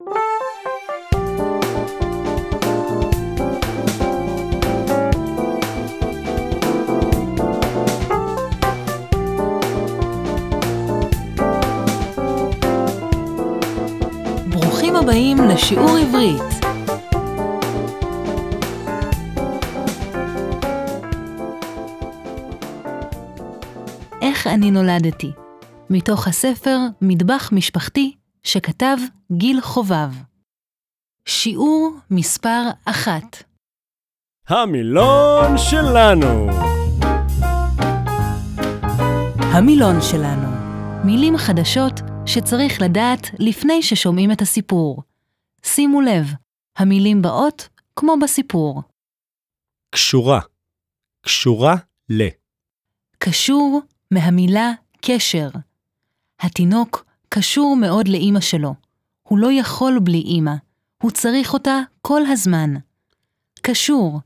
ברוכים הבאים לשיעור עברית. איך אני נולדתי? מתוך הספר מטבח משפחתי שכתב גיל חובב. שיעור מספר אחת המילון שלנו. המילון שלנו מילים חדשות שצריך לדעת לפני ששומעים את הסיפור. שימו לב, המילים באות כמו בסיפור. קשורה. קשורה ל. קשור מהמילה קשר. התינוק קשור מאוד לאימא שלו. הוא לא יכול בלי אימא. הוא צריך אותה כל הזמן. קשור.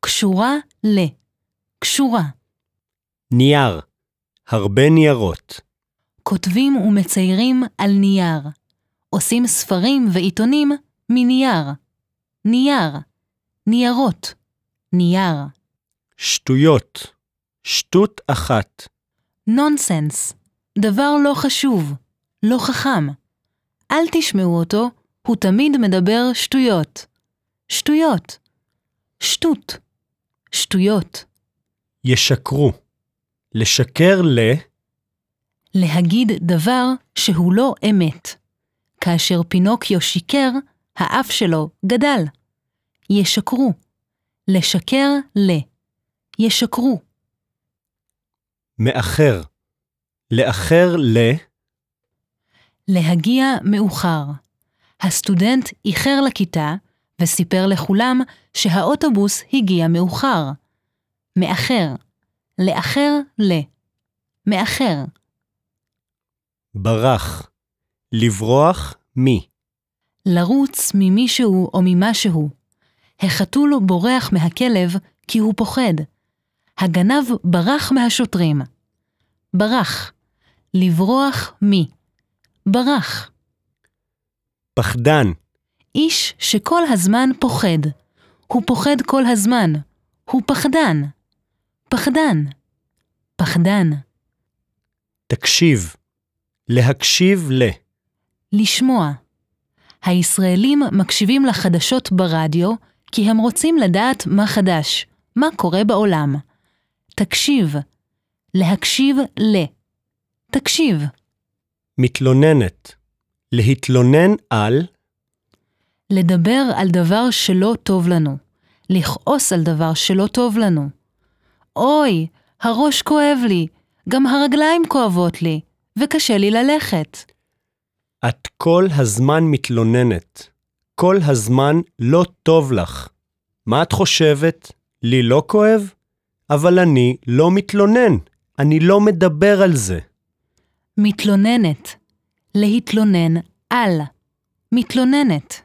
קשורה ל. קשורה. נייר. הרבה ניירות. כותבים ומציירים על נייר. עושים ספרים ועיתונים מנייר. נייר. ניירות. נייר. שטויות. שטות אחת. נונסנס. דבר לא חשוב. לא חכם. אל תשמעו אותו, הוא תמיד מדבר שטויות. שטויות. שטות. שטויות. ישקרו. לשקר ל. להגיד דבר שהוא לא אמת. כאשר פינוקיו שיקר, האף שלו גדל. ישקרו. לשקר ל. ישקרו. מאחר. לאחר ל. להגיע מאוחר. הסטודנט איחר לכיתה וסיפר לכולם שהאוטובוס הגיע מאוחר. מאחר. לאחר ל. מאחר. ברח. לברוח מי. לרוץ ממישהו או ממשהו. החתול בורח מהכלב כי הוא פוחד. הגנב ברח מהשוטרים. ברח. לברוח מי. ברח. פחדן. איש שכל הזמן פוחד. הוא פוחד כל הזמן. הוא פחדן. פחדן. פחדן. תקשיב. להקשיב ל. לשמוע. הישראלים מקשיבים לחדשות ברדיו כי הם רוצים לדעת מה חדש, מה קורה בעולם. תקשיב. להקשיב ל. תקשיב. מתלוננת. להתלונן על. לדבר על דבר שלא טוב לנו. לכעוס על דבר שלא טוב לנו. אוי, הראש כואב לי, גם הרגליים כואבות לי, וקשה לי ללכת. את כל הזמן מתלוננת. כל הזמן לא טוב לך. מה את חושבת? לי לא כואב? אבל אני לא מתלונן. אני לא מדבר על זה. מתלוננת. להתלונן על. מתלוננת.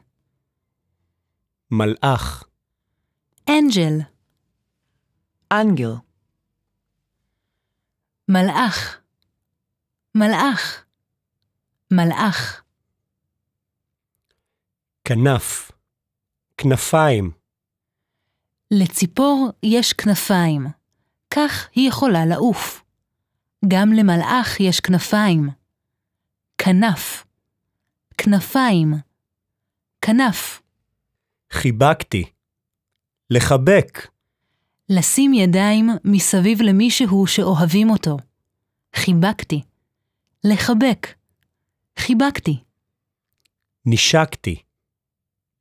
מלאך. אנג'ל. Angel. מלאך. מלאך. מלאך. כנף. כנפיים. לציפור יש כנפיים. כך היא יכולה לעוף. גם למלאך יש כנפיים. כנף. כנפיים. כנף. חיבקתי. לחבק. לשים ידיים מסביב למישהו שאוהבים אותו. חיבקתי. לחבק. חיבקתי. נשקתי.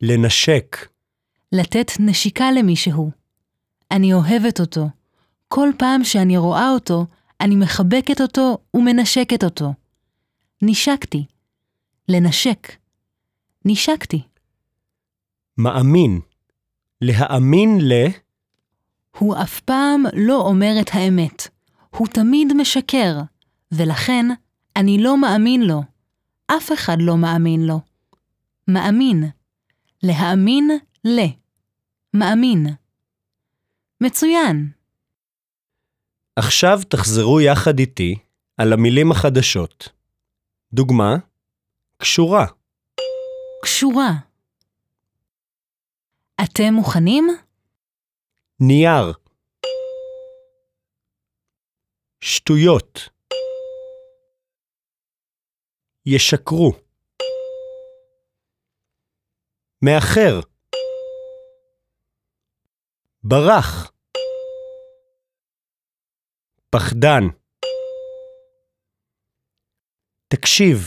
לנשק. לתת נשיקה למישהו. אני אוהבת אותו. כל פעם שאני רואה אותו, אני מחבקת אותו ומנשקת אותו. נשקתי. לנשק. נשקתי. מאמין. להאמין ל... הוא אף פעם לא אומר את האמת. הוא תמיד משקר, ולכן אני לא מאמין לו. אף אחד לא מאמין לו. מאמין. להאמין ל. מאמין. מצוין. עכשיו תחזרו יחד איתי על המילים החדשות. דוגמה, קשורה. קשורה. אתם מוכנים? נייר. שטויות. ישקרו. מאחר. ברח. פחדן. תקשיב.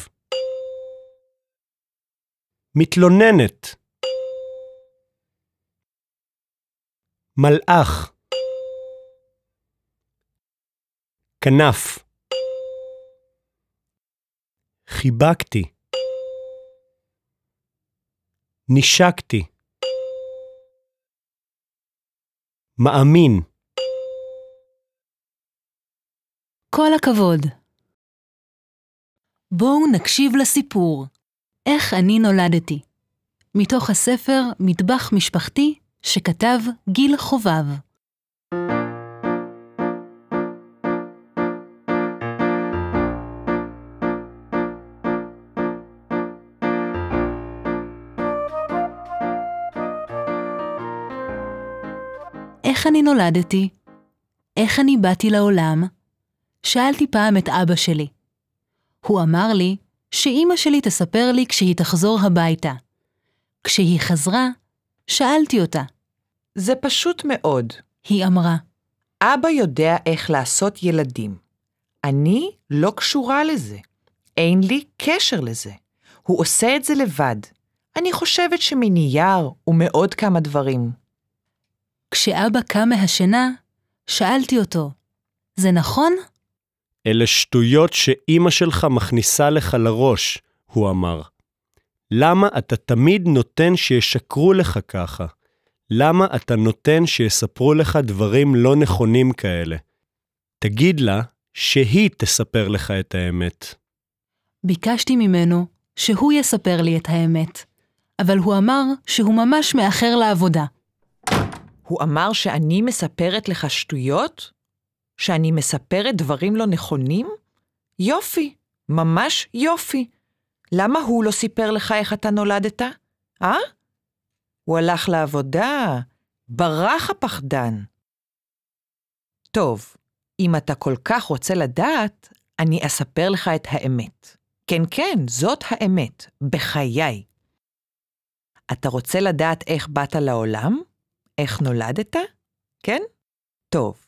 מתלוננת. מלאך. כנף. חיבקתי. נשקתי. מאמין. כל הכבוד. בואו נקשיב לסיפור איך אני נולדתי, מתוך הספר מטבח משפחתי שכתב גיל חובב. איך אני נולדתי? איך אני באתי לעולם? שאלתי פעם את אבא שלי. הוא אמר לי שאימא שלי תספר לי כשהיא תחזור הביתה. כשהיא חזרה, שאלתי אותה. זה פשוט מאוד. היא אמרה, אבא יודע איך לעשות ילדים. אני לא קשורה לזה. אין לי קשר לזה. הוא עושה את זה לבד. אני חושבת שמנייר ומעוד כמה דברים. כשאבא קם מהשינה, שאלתי אותו, זה נכון? אלה שטויות שאימא שלך מכניסה לך לראש, הוא אמר. למה אתה תמיד נותן שישקרו לך ככה? למה אתה נותן שיספרו לך דברים לא נכונים כאלה? תגיד לה שהיא תספר לך את האמת. ביקשתי ממנו שהוא יספר לי את האמת, אבל הוא אמר שהוא ממש מאחר לעבודה. הוא אמר שאני מספרת לך שטויות? שאני מספרת דברים לא נכונים? יופי, ממש יופי. למה הוא לא סיפר לך איך אתה נולדת? אה? הוא הלך לעבודה, ברח הפחדן. טוב, אם אתה כל כך רוצה לדעת, אני אספר לך את האמת. כן, כן, זאת האמת, בחיי. אתה רוצה לדעת איך באת לעולם? איך נולדת? כן? טוב,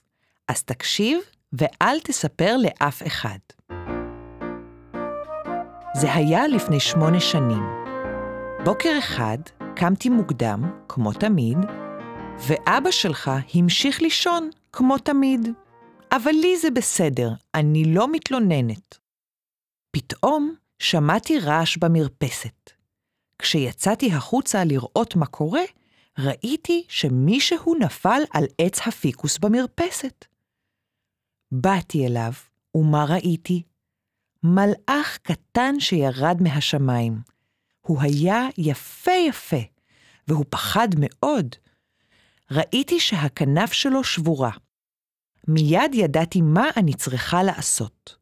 אז תקשיב ואל תספר לאף אחד. זה היה לפני שמונה שנים. בוקר אחד קמתי מוקדם, כמו תמיד, ואבא שלך המשיך לישון, כמו תמיד. אבל לי זה בסדר, אני לא מתלוננת. פתאום שמעתי רעש במרפסת. כשיצאתי החוצה לראות מה קורה, ראיתי שמישהו נפל על עץ הפיקוס במרפסת. באתי אליו, ומה ראיתי? מלאך קטן שירד מהשמיים. הוא היה יפה יפה, והוא פחד מאוד. ראיתי שהכנף שלו שבורה. מיד ידעתי מה אני צריכה לעשות.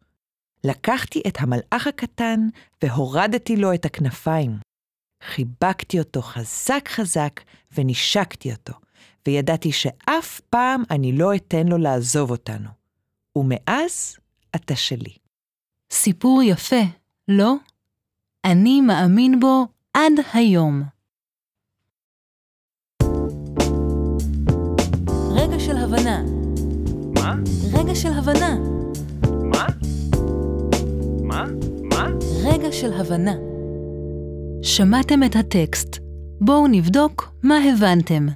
לקחתי את המלאך הקטן והורדתי לו את הכנפיים. חיבקתי אותו חזק חזק ונשקתי אותו, וידעתי שאף פעם אני לא אתן לו לעזוב אותנו. ומאז אתה שלי. סיפור יפה, לא? אני מאמין בו עד היום. רגע של הבנה. מה? רגע של הבנה. מה? מה? מה? רגע של הבנה. שמעתם את הטקסט, בואו נבדוק מה הבנתם.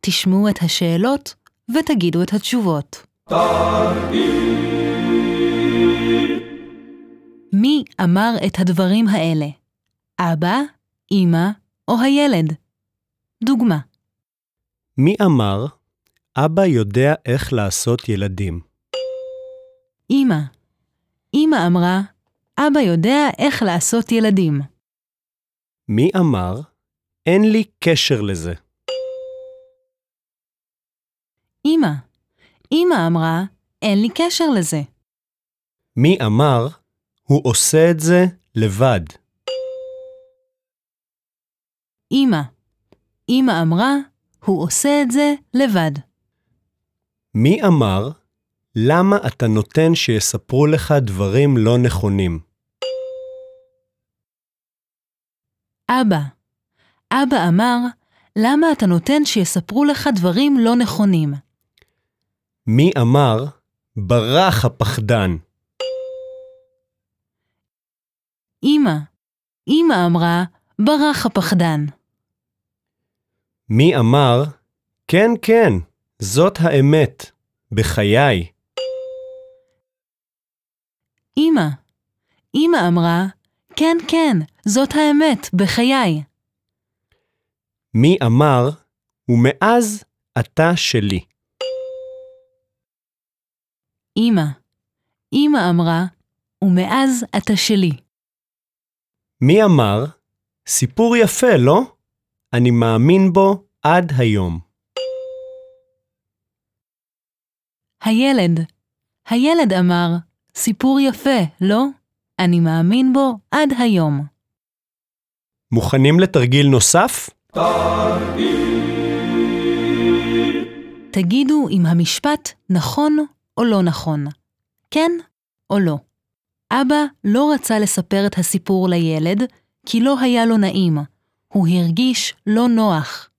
תשמעו את השאלות ותגידו את התשובות. מי אמר את הדברים האלה? אבא, אמא או הילד? דוגמה, מי אמר, אבא יודע איך לעשות ילדים? אמא. אמא אמרה, אבא יודע איך לעשות ילדים. מי אמר, אין לי קשר לזה? אמא. אמא אמרה, אין לי קשר לזה. מי אמר, הוא עושה את זה לבד? אמא. אמא אמרה, הוא עושה את זה לבד. מי אמר, למה אתה נותן שיספרו לך דברים לא נכונים? אבא. אבא אמר, למה אתה נותן שיספרו לך דברים לא נכונים? מי אמר, ברח הפחדן? אמא. אמא אמרה, ברח הפחדן. מי אמר, כן, כן, זאת האמת, בחיי. אמא. אמא אמרה, כן, כן, זאת האמת, בחיי. מי אמר, ומאז אתה שלי. אמא. אמא אמרה, ומאז אתה שלי. מי אמר, סיפור יפה, לא? אני מאמין בו עד היום. הילד. הילד אמר, סיפור יפה, לא? אני מאמין בו עד היום. מוכנים לתרגיל נוסף? תגידו אם המשפט נכון או לא נכון. כן או לא. אבא לא רצה לספר את הסיפור לילד, כי לא היה לו נעים. הוא הרגיש לא נוח.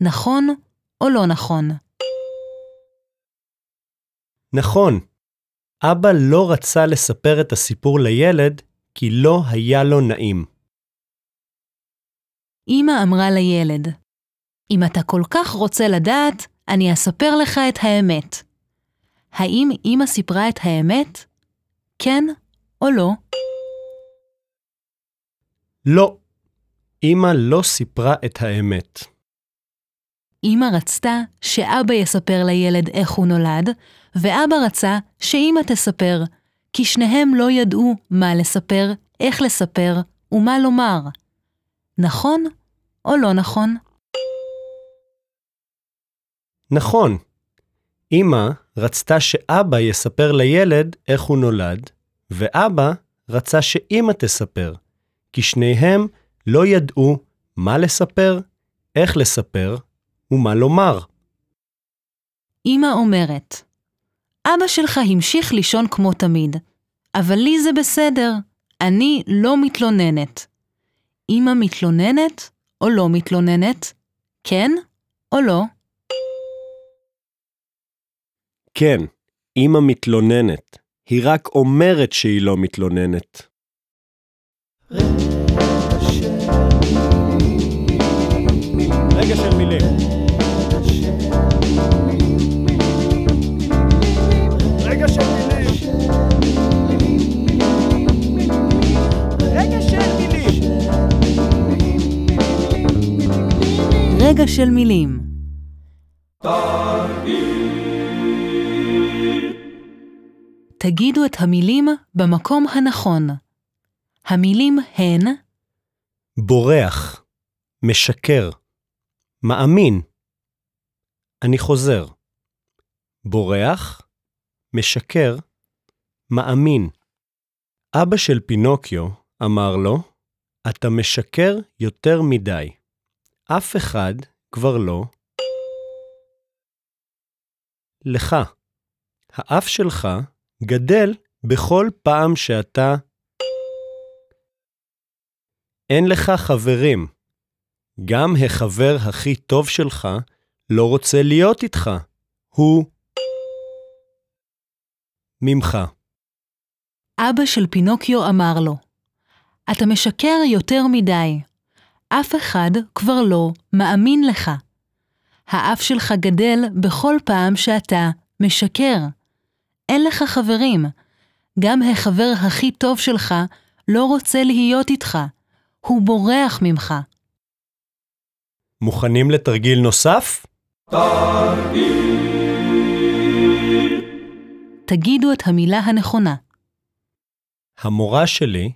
נכון או לא נכון? נכון. אבא לא רצה לספר את הסיפור לילד כי לא היה לו נעים. אמא אמרה לילד, אם אתה כל כך רוצה לדעת, אני אספר לך את האמת. האם אמא סיפרה את האמת? כן או לא? לא. אמא לא סיפרה את האמת. אמא רצתה שאבא יספר לילד איך הוא נולד, ואבא רצה שאמא תספר, כי שניהם לא ידעו מה לספר, איך לספר ומה לומר. נכון או לא נכון? נכון. אמא רצתה שאבא יספר לילד איך הוא נולד, ואבא רצה שאמא תספר, כי שניהם לא ידעו מה לספר, איך לספר ומה לומר. אמא אומרת, אבא שלך המשיך לישון כמו תמיד, אבל לי זה בסדר, אני לא מתלוננת. אמא מתלוננת או לא מתלוננת? כן או לא? כן, אמא מתלוננת. היא רק אומרת שהיא לא מתלוננת. רגע של מילים. רגע של מילים. רגע של מילים. רגע של מילים. תגידו את המילים במקום הנכון. המילים הן בורח, משקר, מאמין. אני חוזר. בורח, משקר, מאמין. אבא של פינוקיו אמר לו, אתה משקר יותר מדי. אף אחד כבר לא. לך. האף שלך גדל בכל פעם שאתה... אין לך חברים. גם החבר הכי טוב שלך לא רוצה להיות איתך. הוא... ממך. אבא של פינוקיו אמר לו, אתה משקר יותר מדי. אף אחד כבר לא מאמין לך. האף שלך גדל בכל פעם שאתה משקר. אין לך חברים. גם החבר הכי טוב שלך לא רוצה להיות איתך. הוא בורח ממך. מוכנים לתרגיל נוסף? תגידו את המילה הנכונה. המורה שלי,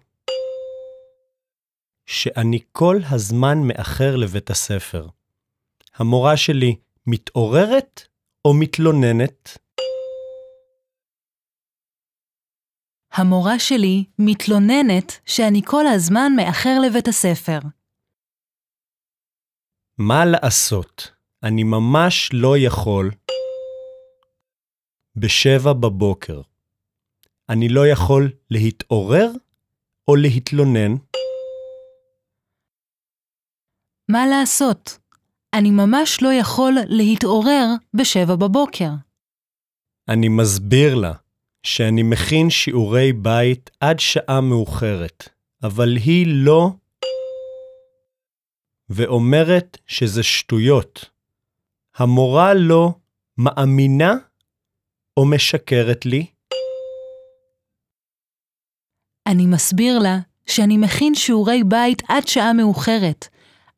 שאני כל הזמן מאחר לבית הספר. המורה שלי מתעוררת או מתלוננת? המורה שלי מתלוננת שאני כל הזמן מאחר לבית הספר. מה לעשות? אני ממש לא יכול. בשבע בבוקר. אני לא יכול להתעורר או להתלונן? מה לעשות? אני ממש לא יכול להתעורר בשבע בבוקר. אני מסביר לה שאני מכין שיעורי בית עד שעה מאוחרת, אבל היא לא... ואומרת שזה שטויות. המורה לא מאמינה או משקרת לי? אני מסביר לה שאני מכין שיעורי בית עד שעה מאוחרת,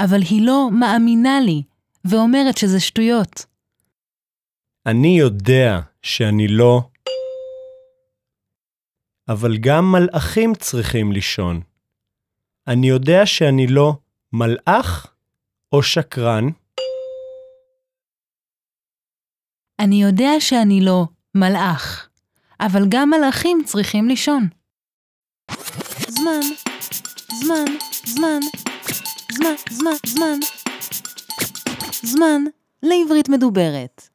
אבל היא לא מאמינה לי, ואומרת שזה שטויות. אני יודע שאני לא... אבל גם מלאכים צריכים לישון. אני יודע שאני לא מלאך או שקרן. אני יודע שאני לא מלאך, אבל גם מלאכים צריכים לישון. זמן, זמן, זמן, זמן, זמן, זמן. זמן לעברית מדוברת.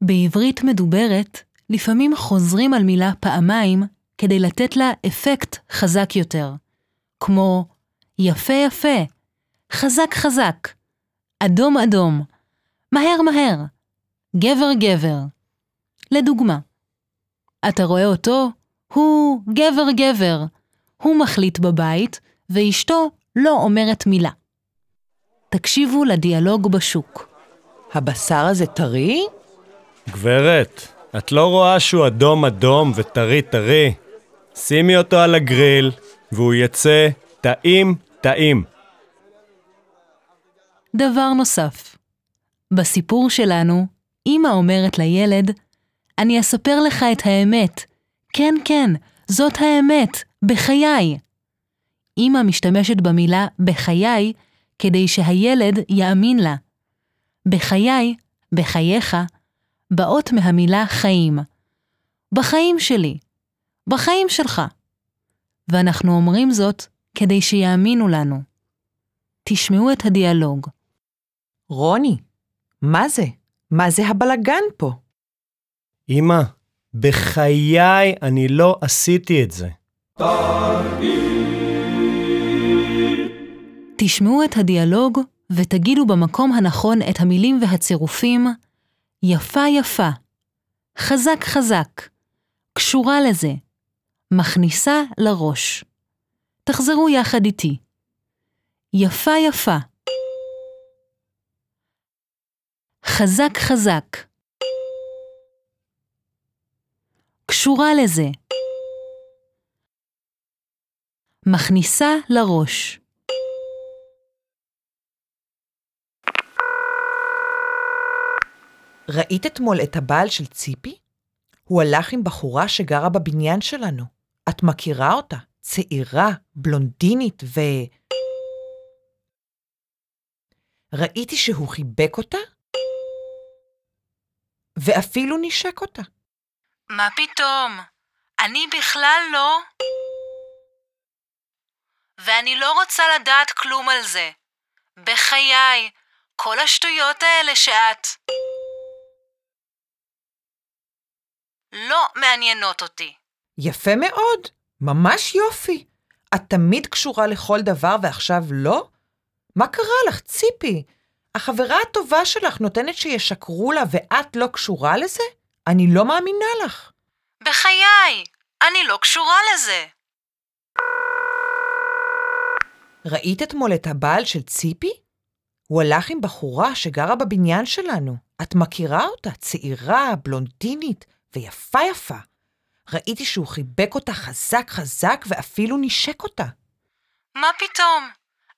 בעברית מדוברת, לפעמים חוזרים על מילה פעמיים כדי לתת לה אפקט חזק יותר, כמו יפה יפה, חזק חזק, אדום אדום, מהר מהר, גבר גבר. לדוגמה, אתה רואה אותו? הוא גבר גבר. הוא מחליט בבית, ואשתו לא אומרת מילה. תקשיבו לדיאלוג בשוק. הבשר הזה טרי? גברת, את לא רואה שהוא אדום אדום וטרי טרי? שימי אותו על הגריל, והוא יצא טעים טעים. דבר נוסף, בסיפור שלנו, אמא אומרת לילד, אני אספר לך את האמת. כן, כן, זאת האמת, בחיי. אמא משתמשת במילה בחיי כדי שהילד יאמין לה. בחיי, בחייך, באות מהמילה חיים. בחיים שלי, בחיים שלך. ואנחנו אומרים זאת כדי שיאמינו לנו. תשמעו את הדיאלוג. רוני, מה זה? מה זה הבלגן פה? אמא, בחיי אני לא עשיתי את זה. תשמעו את הדיאלוג ותגידו במקום הנכון את המילים והצירופים יפה יפה, חזק חזק, קשורה לזה, מכניסה לראש. תחזרו יחד איתי. יפה יפה. חזק חזק. קשורה לזה. מכניסה לראש. ראית אתמול את הבעל של ציפי? הוא הלך עם בחורה שגרה בבניין שלנו. את מכירה אותה? צעירה, בלונדינית ו... ראיתי שהוא חיבק אותה, ואפילו נשק אותה. מה פתאום? אני בכלל לא... ואני לא רוצה לדעת כלום על זה. בחיי, כל השטויות האלה שאת... לא מעניינות אותי. יפה מאוד, ממש יופי. את תמיד קשורה לכל דבר ועכשיו לא? מה קרה לך, ציפי? החברה הטובה שלך נותנת שישקרו לה ואת לא קשורה לזה? אני לא מאמינה לך. בחיי, אני לא קשורה לזה. ראית אתמול את הבעל של ציפי? הוא הלך עם בחורה שגרה בבניין שלנו. את מכירה אותה? צעירה, בלונדינית ויפה יפה. ראיתי שהוא חיבק אותה חזק חזק ואפילו נשק אותה. מה פתאום?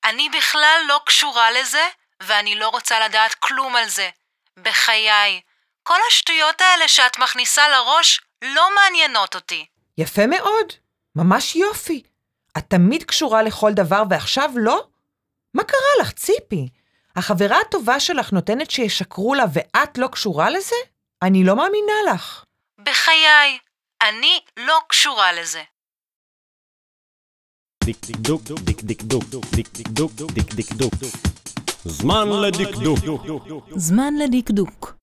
אני בכלל לא קשורה לזה, ואני לא רוצה לדעת כלום על זה. בחיי, כל השטויות האלה שאת מכניסה לראש לא מעניינות אותי. יפה מאוד, ממש יופי. את תמיד קשורה לכל דבר ועכשיו לא? מה קרה לך, ציפי? החברה הטובה שלך נותנת שישקרו לה ואת לא קשורה לזה? אני לא מאמינה לך. בחיי, אני לא קשורה לזה. זמן לדקדוק. זמן לדקדוק.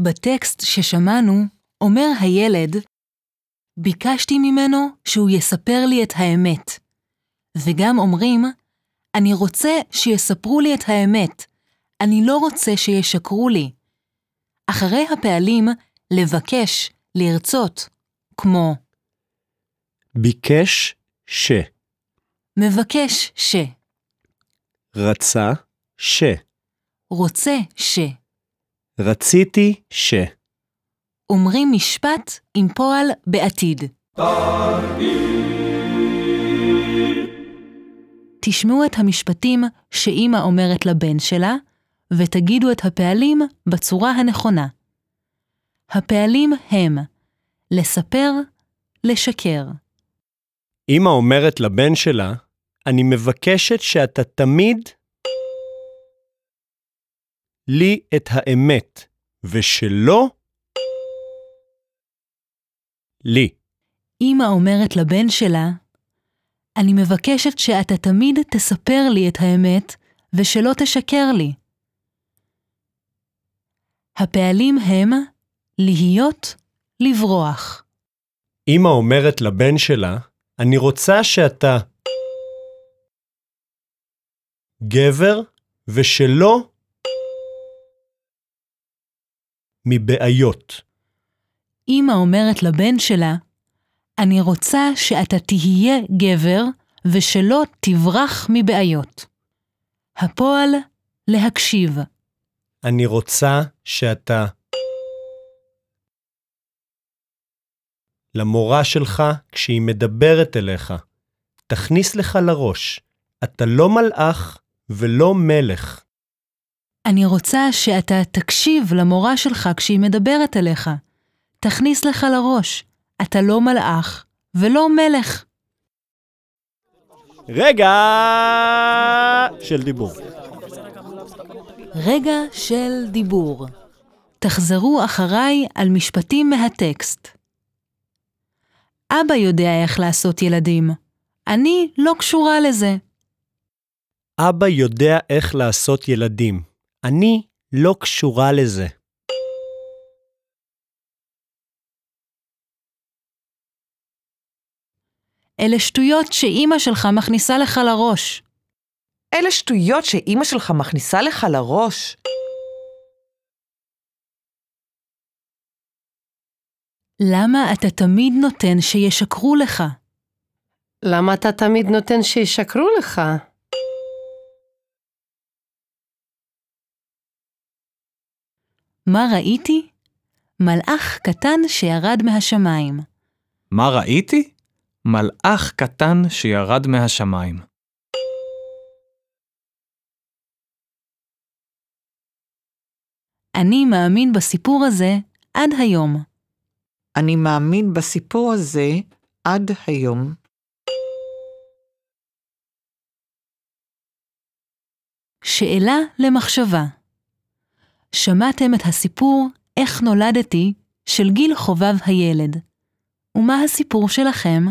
בטקסט ששמענו אומר הילד, ביקשתי ממנו שהוא יספר לי את האמת. וגם אומרים, אני רוצה שיספרו לי את האמת, אני לא רוצה שישקרו לי. אחרי הפעלים לבקש, לרצות, כמו ביקש ש. מבקש ש, רצה ש. רוצה ש, רציתי ש. אומרים משפט עם פועל בעתיד. תשמעו את המשפטים שאימא אומרת לבן שלה, ותגידו את הפעלים בצורה הנכונה. הפעלים הם לספר, לשקר. אמא אומרת לבן שלה, אני מבקשת שאתה תמיד לי את האמת, ושלא לי. אמא אומרת לבן שלה, אני מבקשת שאתה תמיד תספר לי את האמת, ושלא תשקר לי. הפעלים הם להיות, לברוח. אמא אומרת לבן שלה, אני רוצה שאתה גבר ושלא מבעיות. אמא אומרת לבן שלה, אני רוצה שאתה תהיה גבר ושלא תברח מבעיות. הפועל להקשיב. אני רוצה שאתה למורה שלך כשהיא מדברת אליך. תכניס לך לראש, אתה לא מלאך ולא מלך. אני רוצה שאתה תקשיב למורה שלך כשהיא מדברת אליך. תכניס לך לראש, אתה לא מלאך ולא מלך. רגע של דיבור. רגע של דיבור. תחזרו אחריי על משפטים מהטקסט. אבא יודע איך לעשות ילדים. אני לא קשורה לזה. אבא יודע איך לעשות ילדים. אני לא קשורה לזה. אלה שטויות שאימא שלך מכניסה לך לראש. אלה שטויות שאימא שלך מכניסה לך לראש. למה אתה תמיד נותן שישקרו לך? למה אתה תמיד נותן שישקרו לך? מה ראיתי? מלאך קטן שירד מהשמיים. מה ראיתי? מלאך קטן שירד מהשמיים. אני מאמין בסיפור הזה עד היום. אני מאמין בסיפור הזה עד היום. שאלה למחשבה. שמעתם את הסיפור "איך נולדתי" של גיל חובב הילד. ומה הסיפור שלכם?